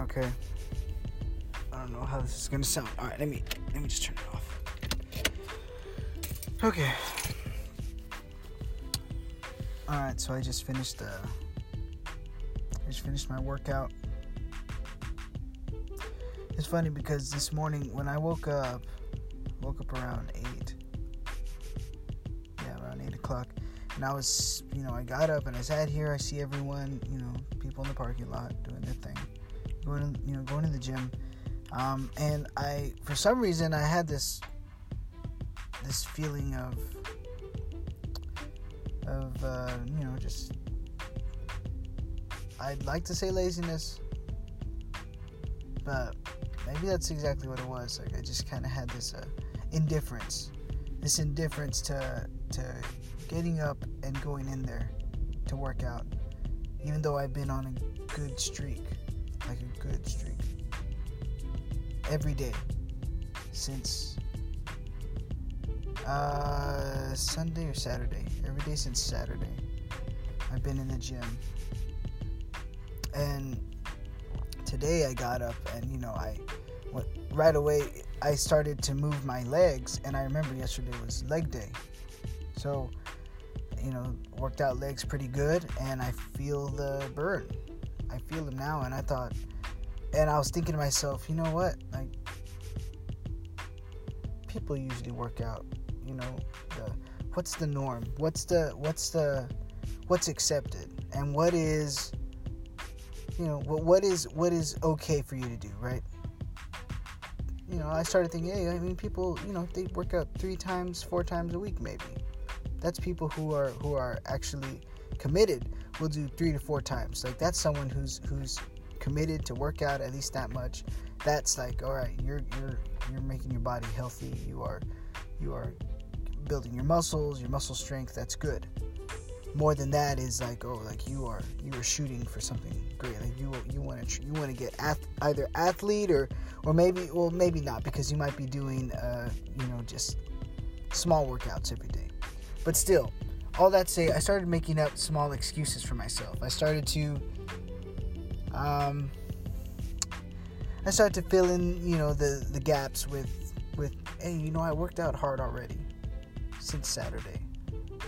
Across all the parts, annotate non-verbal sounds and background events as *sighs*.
Okay. I don't know how this is gonna sound. All right, let me let me just turn it off. Okay. All right, so I just finished. Uh, I just finished my workout. It's funny because this morning when I woke up, woke up around eight. Yeah, around eight o'clock, and I was, you know, I got up and I sat here. I see everyone, you know, people in the parking lot doing their going, to, you know, going to the gym, um, and I, for some reason, I had this, this feeling of of uh, you know just I'd like to say laziness, but maybe that's exactly what it was. Like I just kind of had this uh, indifference, this indifference to to getting up and going in there to work out, even though I've been on a good streak, like a good streak, every day since uh, Sunday or Saturday. Every day since Saturday. I've been in the gym. And today I got up and, you know, I went right away. I started to move my legs. And I remember yesterday was leg day. So, you know, worked out legs pretty good. And I feel the burn. I feel them now. And I thought, and I was thinking to myself, you know what? Like, people usually work out you know the what's the norm what's the what's the what's accepted and what is you know what what is what is okay for you to do right you know i started thinking hey i mean people you know they work out three times four times a week maybe that's people who are who are actually committed will do three to four times like that's someone who's who's committed to work out at least that much that's like all right you're you're you're making your body healthy you are you are building your muscles, your muscle strength, that's good. More than that is like, oh, like you are you are shooting for something great. Like you you want to you want to get ath- either athlete or or maybe well maybe not because you might be doing uh, you know just small workouts every day. But still, all that say, I started making up small excuses for myself. I started to um, I started to fill in, you know, the the gaps with with hey, you know, I worked out hard already since Saturday.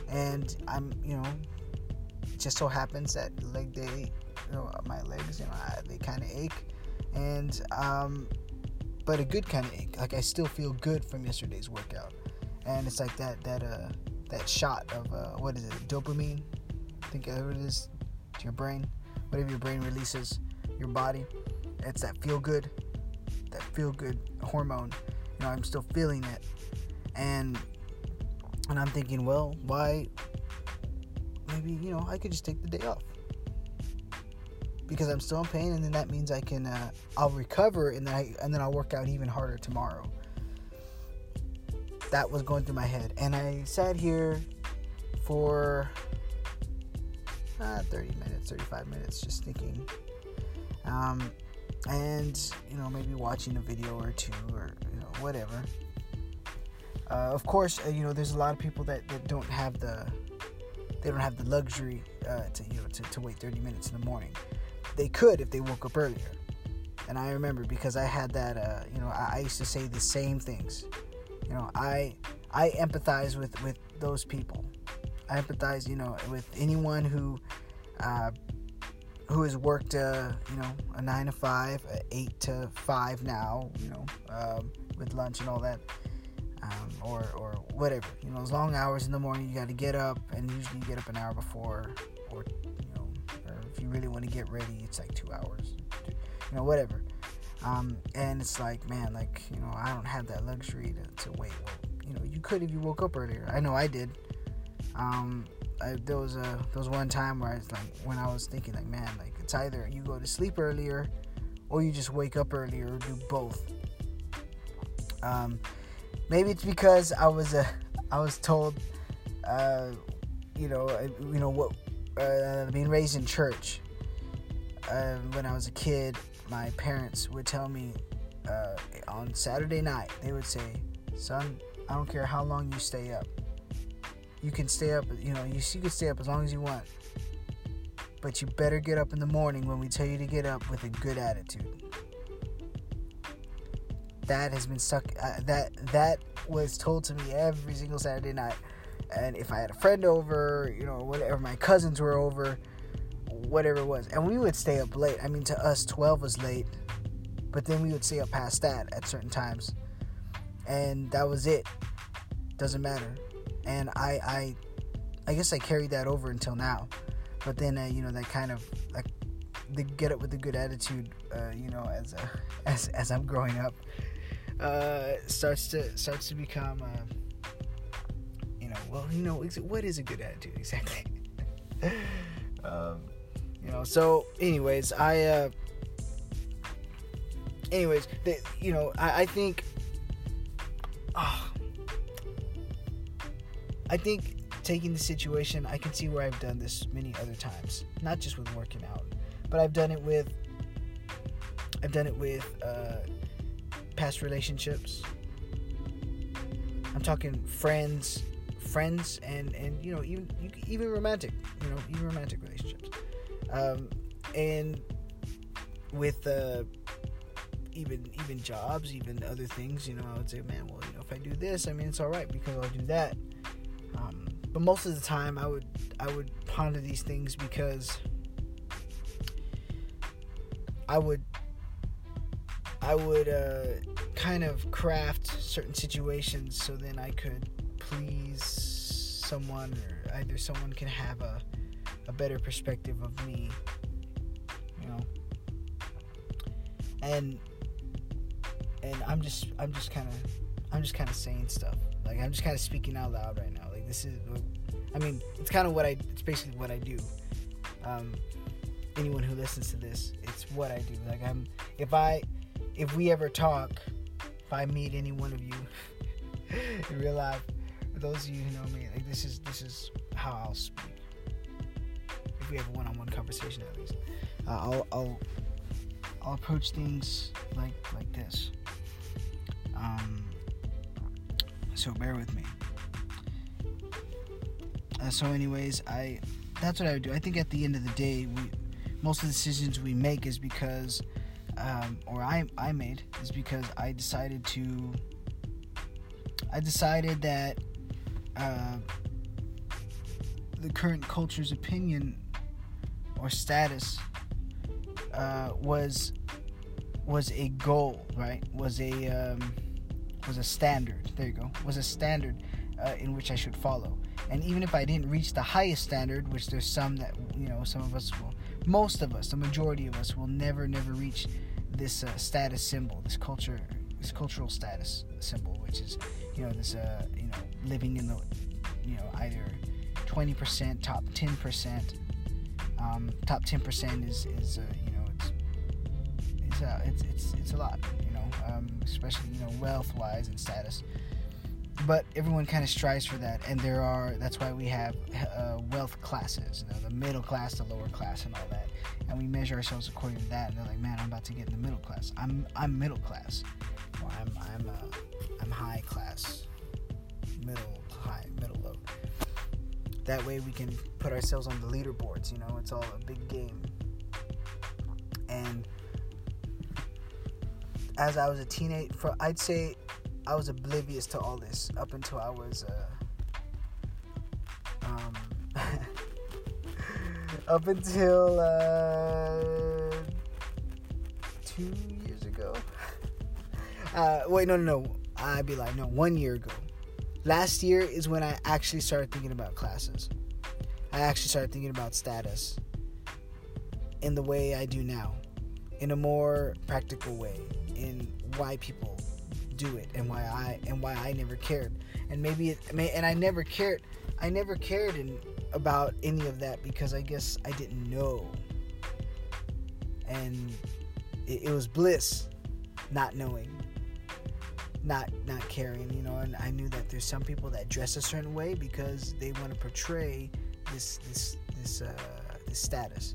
And I'm, you know, it just so happens that leg day, you know, my legs, you know, I, they kind of ache. And, um, but a good kind of ache. Like I still feel good from yesterday's workout. And it's like that, that, uh, that shot of, uh, what is it, dopamine? I think it is to your brain, whatever your brain releases, your body. It's that feel good, that feel good hormone. You know, I'm still feeling it. And and I'm thinking, well, why? Maybe, you know, I could just take the day off. Because I'm still in pain, and then that means I can, uh, I'll recover, and then, I, and then I'll work out even harder tomorrow. That was going through my head. And I sat here for uh, 30 minutes, 35 minutes, just thinking. Um, and, you know, maybe watching a video or two or, you know, whatever. Uh, of course, uh, you know there's a lot of people that, that don't have the they don't have the luxury uh, to you know to, to wait 30 minutes in the morning. They could if they woke up earlier. And I remember because I had that uh, you know I, I used to say the same things. You know I I empathize with with those people. I empathize you know with anyone who uh, who has worked uh, you know a nine to five, eight to five now, you know, um, with lunch and all that um, or or whatever. You know, those long hours in the morning, you got to get up, and usually you get up an hour before, or you know, or if you really want to get ready, it's like two hours. You know, whatever. Um, and it's like, man, like you know, I don't have that luxury to, to wait. You know, you could if you woke up earlier. I know I did. Um, I, there was a there was one time where I was like, when I was thinking, like, man, like it's either you go to sleep earlier, or you just wake up earlier, or do both. Um, maybe it's because I was a, I was told, uh, you know, uh, you know what, uh, being raised in church. Uh, when I was a kid, my parents would tell me uh, on Saturday night they would say, "Son, I don't care how long you stay up. You can stay up. You know, you, you can stay up as long as you want. but you better get up in the morning when we tell you to get up with a good attitude. That has been stuck. Uh, that that was told to me every single Saturday night, and if I had a friend over, you know, whatever, my cousins were over, whatever it was, and we would stay up late. I mean, to us, twelve was late, but then we would stay up past that at certain times, and that was it. Doesn't matter, and I I I guess I carried that over until now. But then, uh, you know, that kind of like the get up with a good attitude, uh, you know, as uh, *laughs* as as I'm growing up, uh, starts to starts to become, uh, you know, well, you know, what is a good attitude *laughs* exactly? *laughs* um, you know, so anyways, I, uh, anyways, you know, I, I think, oh, I think taking the situation, I can see where I've done this many other times. Not just with working out, but I've done it with I've done it with uh, past relationships. I'm talking friends, friends, and and you know even even romantic, you know even romantic relationships, um, and with uh, even even jobs, even other things. You know, I would say, man, well, you know, if I do this, I mean, it's all right because I'll do that. Um, but most of the time I would I would ponder these things because I would I would uh, kind of craft certain situations so then I could please someone or either someone can have a a better perspective of me you know? And and I'm just I'm just kind of I'm just kind of saying stuff. Like I'm just kind of speaking out loud right now. Like this is I mean it's kind of what I it's basically what I do. Um, anyone who listens to this it's what I do. Like I'm if I if we ever talk if I meet any one of you *laughs* in real life those of you who know me like this is this is how I'll speak we have a one-on-one conversation at least uh, I'll, I'll I'll approach things like like this um, so bear with me uh, so, anyways, I that's what I would do. I think at the end of the day, we most of the decisions we make is because, um, or I I made is because I decided to. I decided that uh, the current culture's opinion or status uh, was was a goal, right? Was a um, was a standard. There you go. Was a standard uh, in which I should follow. And even if I didn't reach the highest standard, which there's some that you know, some of us will, most of us, the majority of us, will never, never reach this uh, status symbol, this culture, this cultural status symbol, which is you know this uh, you know living in the you know either 20% top 10% um, top 10% is is uh, you know it's it's, uh, it's it's it's a lot you know um, especially you know wealth wise and status. But everyone kind of strives for that and there are that's why we have uh, wealth classes you know, the middle class the lower class and all that. And we measure ourselves according to that and they're like man i'm about to get in the middle class. I'm i'm middle class. I'm i'm uh, i'm high class middle that way we can put ourselves on the leaderboards you know it's all a big game and as i was a teenage for i'd say I was oblivious to all this up until I was uh, um, *laughs* up until uh, two years ago. *laughs* Uh, wait, no, no, no. I'd be like, no, one year ago. Last year is when I actually started thinking about classes. I actually started thinking about status in the way I do now, in a more practical way, in why people do it and why I and why I never cared. And maybe it and I never cared I never cared in, about any of that because I guess I didn't know. And it, it was bliss not knowing. Not not caring, you know, and I knew that there's some people that dress a certain way because they want to portray this this this uh this status.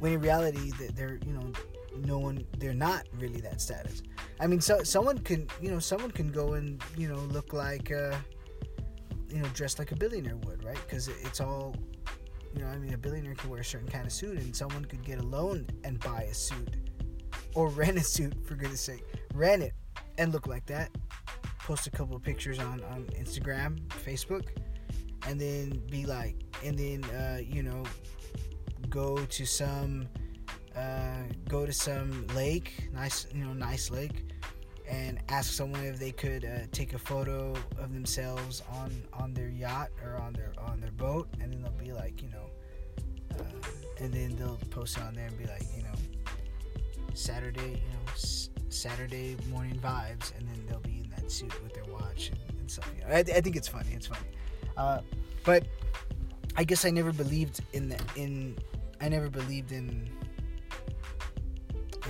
When in reality that they're, you know, no one they're not really that status. I mean so someone can you know someone can go and you know look like uh you know dressed like a billionaire would right? Because it's all You know, I mean, a billionaire could wear a certain kind of suit, and someone could get a loan and buy a suit, or *laughs* rent a suit for goodness sake, rent it and look like that. Post a couple of pictures on on Instagram, Facebook, and then be like, and then uh, you know, go to some uh, go to some lake, nice you know, nice lake, and ask someone if they could uh, take a photo of themselves on on their yacht or on their on their boat, and then they'll be like, you know, uh, and then they'll post it on there and be like, you know, Saturday, you know, Saturday morning vibes, and then they'll be in that suit with their watch and, and stuff. You know, I, I think it's funny. It's funny, uh, but I guess I never believed in in. I never believed in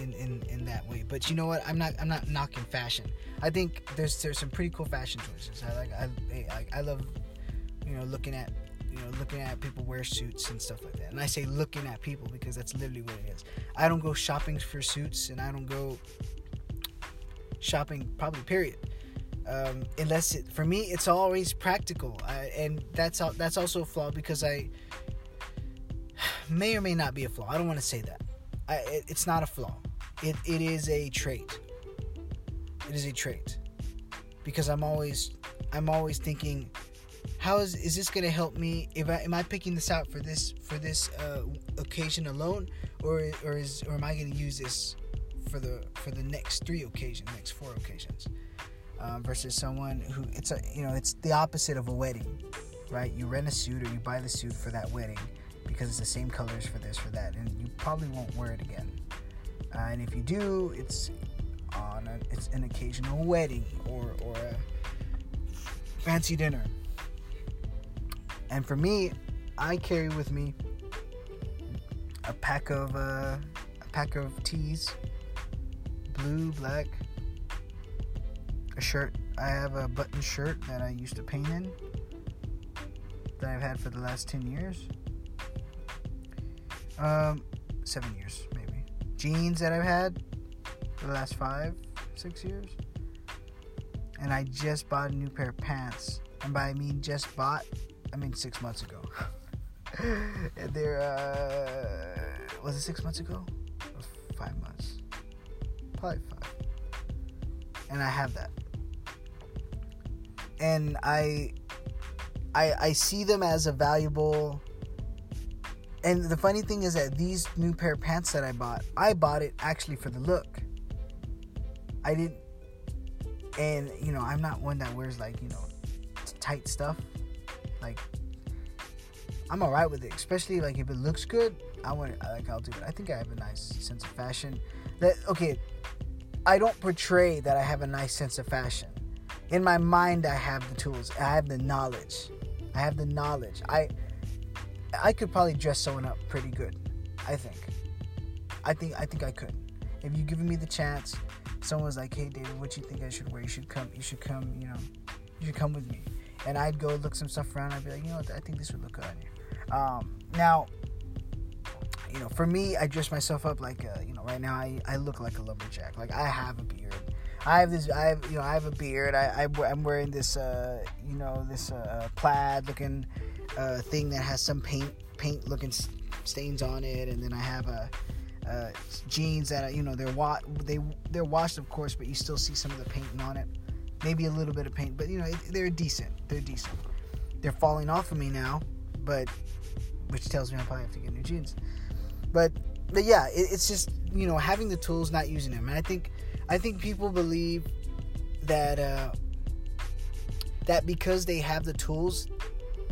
in, in, in that way. But you know what? I'm not I'm not knocking fashion. I think there's there's some pretty cool fashion choices. I like I I, I love you know looking at you know looking at people wear suits and stuff like that. And I say looking at people because that's literally what it is. I don't go shopping for suits and I don't go shopping probably period. Um, unless it for me it's always practical I, and that's that's also a flaw because I *sighs* may or may not be a flaw. I don't want to say that. I, it, it's not a flaw. It, it is a trait. It is a trait because I'm always I'm always thinking, how is is this gonna help me? If I am I picking this out for this for this uh, occasion alone, or or is or am I gonna use this for the for the next three occasions, next four occasions, um, versus someone who it's a you know it's the opposite of a wedding, right? You rent a suit or you buy the suit for that wedding because it's the same colors for this for that, and you probably won't wear it again. Uh, and if you do, it's on a, it's an occasional wedding or or a fancy dinner. And for me, I carry with me a pack of uh, a pack of tees, blue, black, a shirt. I have a button shirt that I used to paint in that I've had for the last ten years. Um, seven years maybe. Jeans that I've had for the last five, six years. And I just bought a new pair of pants. And by I mean just bought, I mean six months ago. *laughs* and they're, uh, was it six months ago? Five months. Probably five. And I have that. And I, I, I see them as a valuable and the funny thing is that these new pair of pants that I bought, I bought it actually for the look. I didn't, and you know, I'm not one that wears like you know, tight stuff. Like, I'm alright with it, especially like if it looks good. I want it, like I'll do it. I think I have a nice sense of fashion. That okay, I don't portray that I have a nice sense of fashion. In my mind, I have the tools. I have the knowledge. I have the knowledge. I I could probably dress someone up pretty good. I think. I think I think I could. If you given me the chance, someone was like, "Hey, David, what you think I should wear? You should come. You should come. You know, you should come with me." And I'd go look some stuff around. I'd be like, "You know what? I think this would look good on you." Um, now, you know, for me, I dress myself up like, uh, you right now I, I look like a lumberjack. Like I have a beard. I have this. I have you know I have a beard. I, I am wearing this uh you know this uh, plaid looking uh, thing that has some paint paint looking stains on it, and then I have a. Uh, jeans that are, you know they're wa- they they're washed of course but you still see some of the painting on it maybe a little bit of paint but you know they're decent they're decent they're falling off of me now but which tells me I probably have to get new jeans but but yeah it, it's just you know having the tools not using them and I think I think people believe that uh, that because they have the tools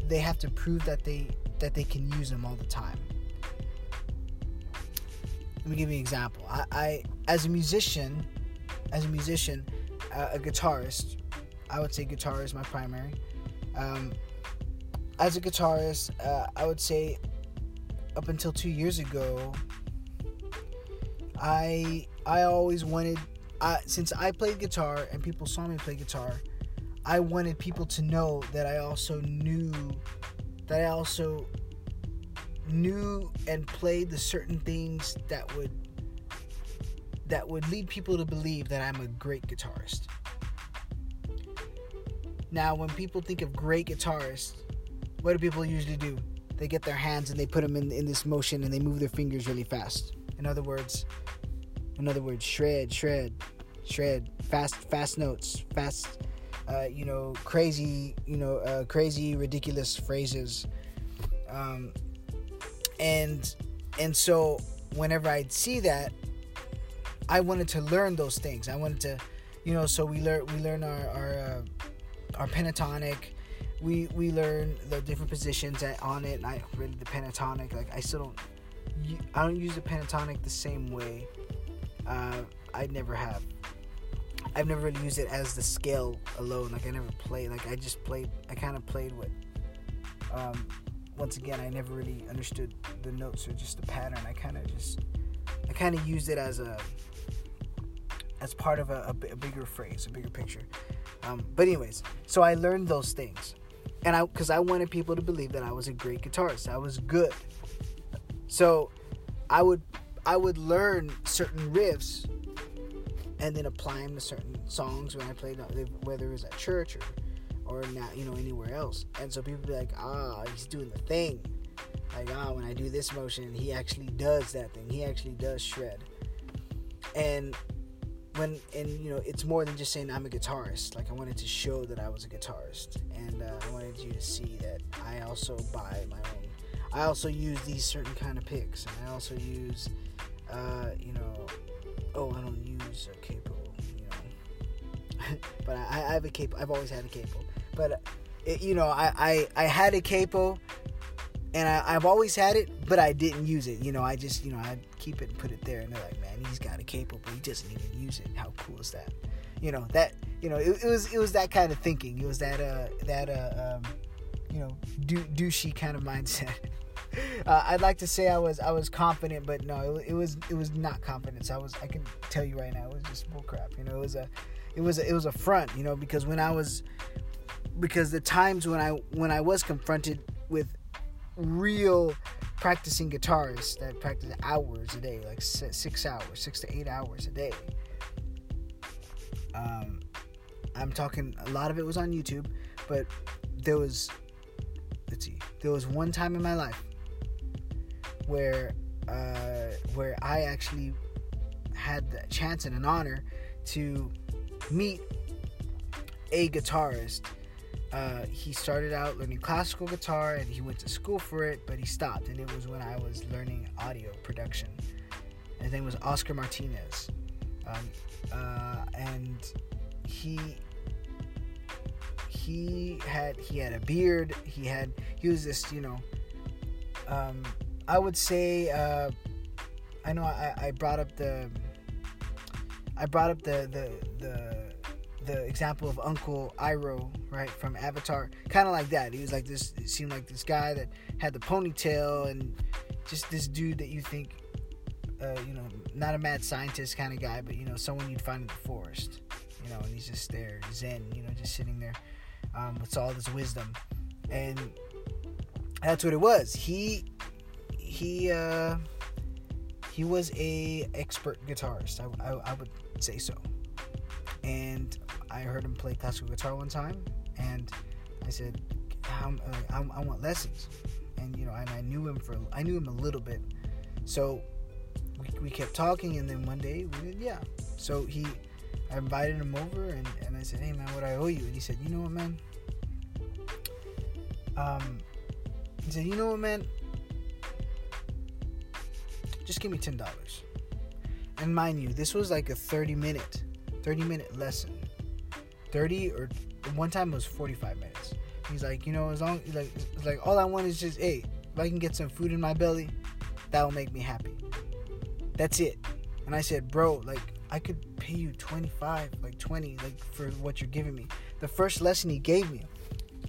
they have to prove that they that they can use them all the time. Let me give you an example. I, I as a musician, as a musician, uh, a guitarist, I would say guitar is my primary. Um, as a guitarist, uh, I would say up until two years ago, I I always wanted, since I played guitar and people saw me play guitar, I wanted people to know that I also knew that I also knew and played the certain things that would that would lead people to believe that I'm a great guitarist. Now, when people think of great guitarists, what do people usually do? they get their hands and they put them in, in this motion and they move their fingers really fast. In other words, in other words, shred, shred, shred, fast, fast notes, fast, uh, you know, crazy, you know, uh, crazy, ridiculous phrases. Um, and and so whenever I'd see that, I wanted to learn those things. I wanted to, you know, so we learn we learn our our, uh, our pentatonic. We we learn the different positions on it. And I really the pentatonic. Like I still don't. I don't use the pentatonic the same way. Uh, I never have. I've never really used it as the scale alone. Like I never played. Like I just played. I kind of played with. Um, once again, I never really understood the notes or just the pattern. I kind of just. I kind of used it as a. As part of a, a, a bigger phrase, a bigger picture. Um, but anyways, so I learned those things, and I because I wanted people to believe that I was a great guitarist. I was good. So, I would I would learn certain riffs and then apply them to certain songs when I played, whether it was at church or, or not, you know, anywhere else. And so people be like, ah, he's doing the thing. Like, ah, when I do this motion, he actually does that thing. He actually does shred. And when, and you know, it's more than just saying I'm a guitarist. Like, I wanted to show that I was a guitarist. And uh, I wanted you to see that I also buy my own. I also use these certain kind of picks. And I also use, uh, you know, oh, I don't use a capo, you know. *laughs* but I, I have a capo. I've always had a capo. But it, you know, I, I, I had a capo, and I, I've always had it, but I didn't use it. You know, I just, you know, I keep it and put it there, and they're like, man, he's got a capo, but he doesn't even use it. How cool is that? You know that. You know, it, it was it was that kind of thinking. It was that uh that uh um, you know, do douchey kind of mindset. *laughs* uh, I'd like to say I was I was confident, but no, it, it, was it was not confidence. I was I can tell you right now, it was just bullcrap. You know, it was a it was a, it was a front. You know, because when I was because the times when I when I was confronted with real practicing guitarists that practice hours a day, like six hours, six to eight hours a day. Um, I'm talking a lot of it was on YouTube, but there was let's see, there was one time in my life where uh, where I actually had the chance and an honor to meet a guitarist. Uh, he started out learning classical guitar and he went to school for it, but he stopped. And it was when I was learning audio production. His name was Oscar Martinez, um, uh, and he he had he had a beard. He had he was this you know um, I would say uh, I know I, I brought up the I brought up the the the the example of Uncle Iroh, right, from Avatar, kind of like that. He was like this. It seemed like this guy that had the ponytail and just this dude that you think, uh, you know, not a mad scientist kind of guy, but you know, someone you'd find in the forest, you know, and he's just there, zen, you know, just sitting there um, with all this wisdom, and that's what it was. He he uh, he was a expert guitarist. I, I, I would say so. And I heard him play classical guitar one time, and I said, I, I, I want lessons. And you know, and I knew him for I knew him a little bit, so we, we kept talking. And then one day, we yeah. So he, I invited him over, and, and I said, Hey man, what I owe you? And he said, You know what, man. Um, he said, You know what, man just give me ten dollars. And mind you, this was like a 30 minute, 30 minute lesson. 30 or one time it was 45 minutes. He's like, you know, as long like like all I want is just, hey, if I can get some food in my belly, that will make me happy. That's it. And I said, bro, like I could pay you 25, like 20, like for what you're giving me. The first lesson he gave me,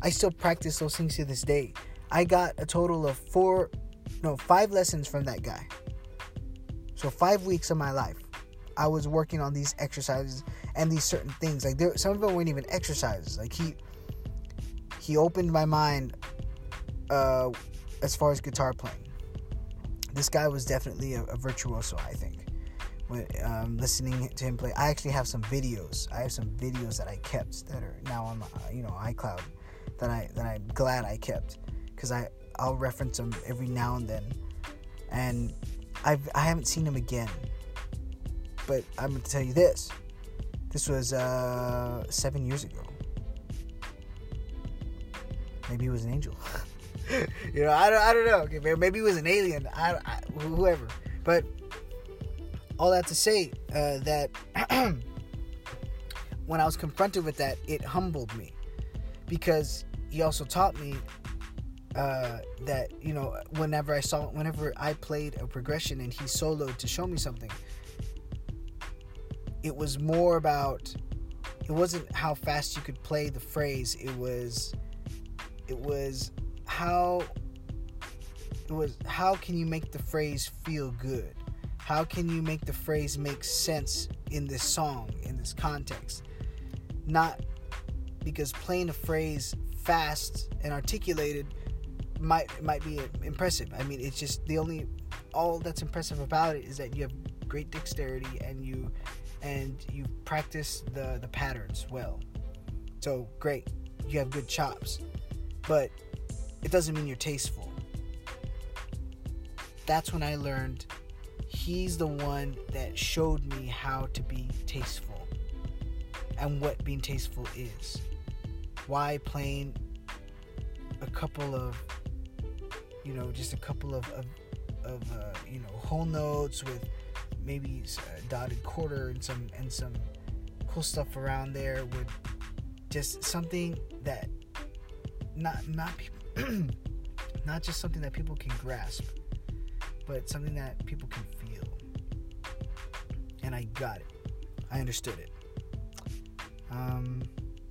I still practice those things to this day. I got a total of four, no, five lessons from that guy. So five weeks of my life, I was working on these exercises and these certain things. Like there, some of them weren't even exercises. Like he, he opened my mind uh, as far as guitar playing. This guy was definitely a, a virtuoso, I think. When um, listening to him play, I actually have some videos. I have some videos that I kept that are now on, you know, iCloud that I that I'm glad I kept because I I'll reference them every now and then, and I've I haven't seen him again. But I'm gonna tell you this: this was uh, seven years ago. Maybe he was an angel. *laughs* you know, I don't, I don't know. Okay, maybe he was an alien. I, I whoever. But all that to say uh, that *clears throat* when I was confronted with that, it humbled me because he also taught me uh, that you know whenever I saw whenever I played a progression and he soloed to show me something, it was more about it wasn't how fast you could play the phrase. It was it was how it was how can you make the phrase feel good? How can you make the phrase make sense in this song, in this context? Not because playing a phrase fast and articulated might might be impressive. I mean, it's just the only all that's impressive about it is that you have great dexterity and you and you practice the the patterns well. So great, you have good chops, but it doesn't mean you're tasteful. That's when I learned he's the one that showed me how to be tasteful and what being tasteful is. Why playing a couple of, you know, just a couple of, of, of uh, you know, whole notes with maybe a dotted quarter and some and some cool stuff around there with just something that not not *clears throat* not just something that people can grasp, but something that people can feel. And I got it. I understood it. Um,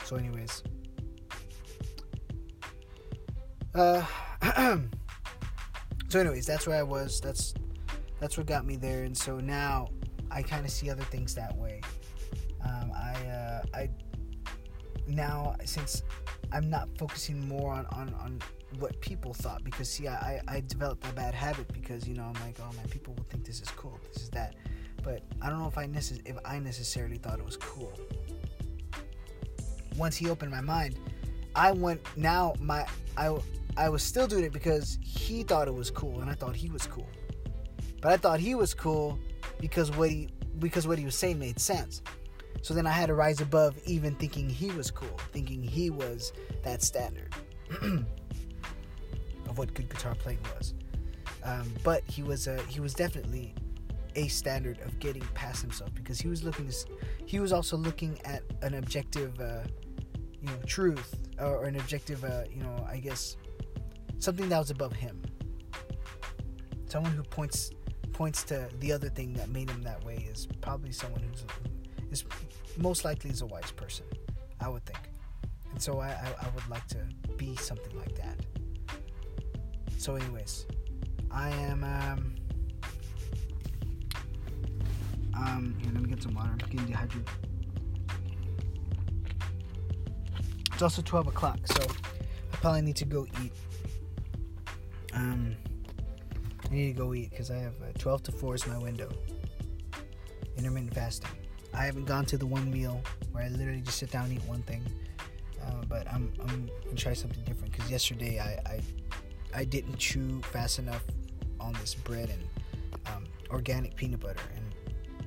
so, anyways, uh, *clears throat* so anyways, that's where I was. That's that's what got me there. And so now I kind of see other things that way. Um, I uh, I now since I'm not focusing more on, on, on what people thought because see I, I developed a bad habit because you know I'm like oh man people will think this is cool this is that but I don't know if I necess- if I necessarily thought it was cool once he opened my mind I went now my I I was still doing it because he thought it was cool and I thought he was cool but I thought he was cool because what he because what he was saying made sense so then I had to rise above even thinking he was cool thinking he was that standard *clears throat* of what good guitar playing was. Um, but he was uh, he was definitely a standard of getting past himself because he was looking to he was also looking at an objective uh, you know truth or an objective uh, you know I guess something that was above him. Someone who points points to the other thing that made him that way is probably someone who's is most likely is a wise person, I would think. And so I, I, I would like to be something like that. So, anyways, I am. Um, um, here, let me get some water. I'm getting dehydrated. It's also 12 o'clock, so I probably need to go eat. Um, I need to go eat because I have uh, 12 to 4 is my window. Intermittent fasting. I haven't gone to the one meal where I literally just sit down and eat one thing. Uh, but I'm, I'm gonna try something different because yesterday I, I I didn't chew fast enough on this bread and um, organic peanut butter. And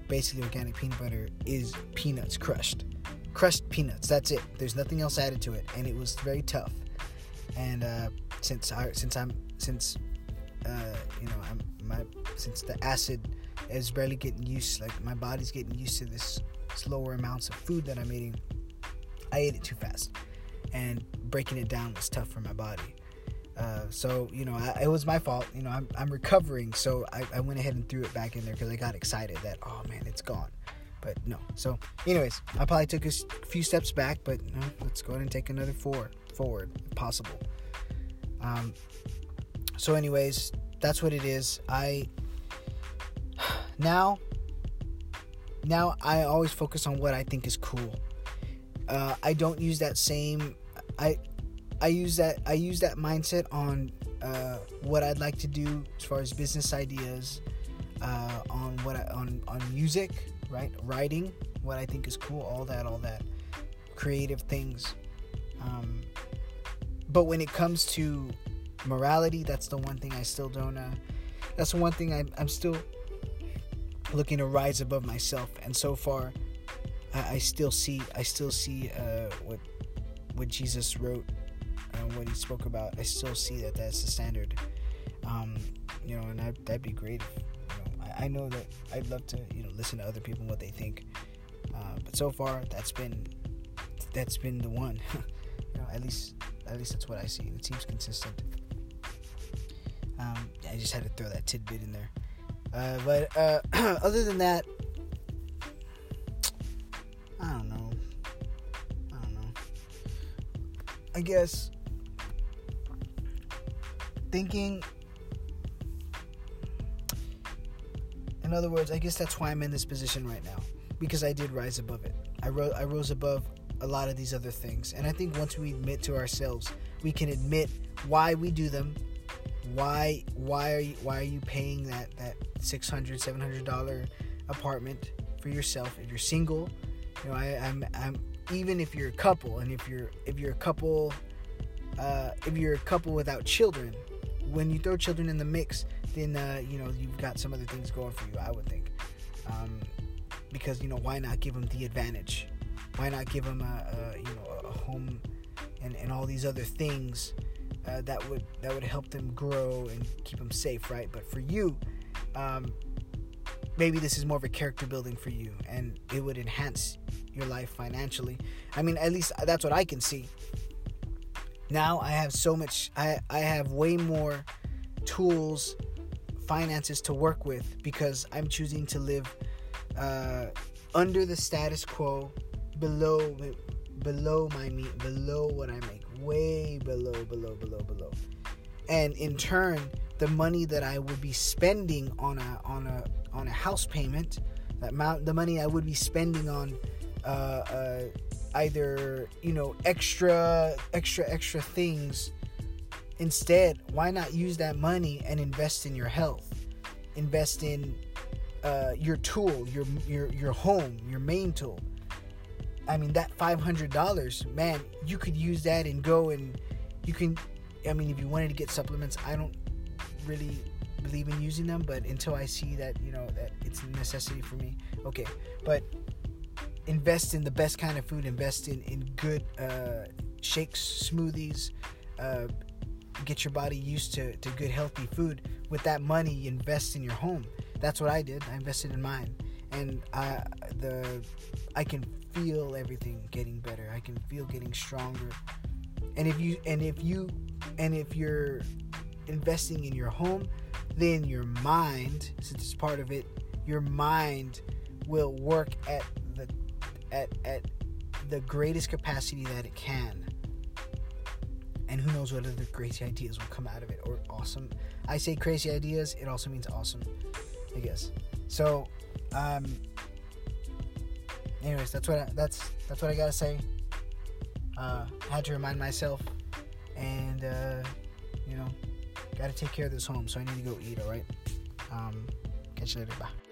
basically, organic peanut butter is peanuts crushed, crushed peanuts. That's it. There's nothing else added to it, and it was very tough. And uh, since I since I'm since uh, you know I'm my since the acid is barely getting used, like my body's getting used to this slower amounts of food that I'm eating. I ate it too fast, and breaking it down was tough for my body. Uh, so you know, I, it was my fault. You know, I'm, I'm recovering, so I, I went ahead and threw it back in there because I got excited that oh man, it's gone. But no. So, anyways, I probably took a few steps back, but let's go ahead and take another four forward, if possible. Um. So, anyways, that's what it is. I now now I always focus on what I think is cool. Uh, I don't use that same I I use that I use that mindset on uh, what I'd like to do as far as business ideas, uh, on what I, on on music, right? Writing, what I think is cool, all that, all that, creative things. Um, but when it comes to morality. That's the one thing I still don't. Uh, that's the one thing I, I'm still looking to rise above myself. And so far, I, I still see. I still see uh, what what Jesus wrote and what he spoke about. I still see that that's the standard. Um, you know, and I, that'd be great. If, you know, I, I, know that I'd love to, you know, listen to other people and what they think. Uh, but so far, that's been that's been the one. *laughs* you know, at least at least that's what I see. It seems consistent. Um, I just had to throw that tidbit in there. Uh, but uh, *clears throat* other than that, I don't know. I don't know. I guess thinking. In other words, I guess that's why I'm in this position right now because I did rise above it. I rose, I rose above a lot of these other things. And I think once we admit to ourselves, we can admit why we do them. Why why are you why are you paying that that 600 700 dollar apartment for yourself if you're single? You know, I, I'm I'm even if you're a couple and if you're if you're a couple uh, if you're a couple without children, when you throw children in the mix, then uh, you know you've got some other things going for you. I would think, um, because you know why not give them the advantage? Why not give them a, a you know a home and, and all these other things uh, that would that would help them grow and keep them safe, right? But for you, um, maybe this is more of a character building for you, and it would enhance your life financially. I mean, at least that's what I can see. Now I have so much. I I have way more tools, finances to work with because I'm choosing to live uh, under the status quo below below my meat, below what I make, way below, below, below, below. And in turn, the money that I would be spending on a on a on a house payment, that amount, the money I would be spending on uh, uh, either you know extra, extra, extra things. Instead, why not use that money and invest in your health? Invest in uh, your tool, your your your home, your main tool I mean, that $500, man, you could use that and go and you can, I mean, if you wanted to get supplements, I don't really believe in using them, but until I see that, you know, that it's a necessity for me, okay. But invest in the best kind of food, invest in, in good uh, shakes, smoothies, uh, get your body used to, to good, healthy food. With that money, invest in your home. That's what I did. I invested in mine. And I, the, I can feel everything getting better. I can feel getting stronger. And if you and if you and if you're investing in your home, then your mind, since it's part of it, your mind will work at the at at the greatest capacity that it can. And who knows what other crazy ideas will come out of it or awesome. I say crazy ideas, it also means awesome, I guess. So, um, anyways, that's what I, that's that's what I gotta say. Uh, I had to remind myself, and uh, you know, gotta take care of this home. So I need to go eat. All right. Um, catch you later. Bye.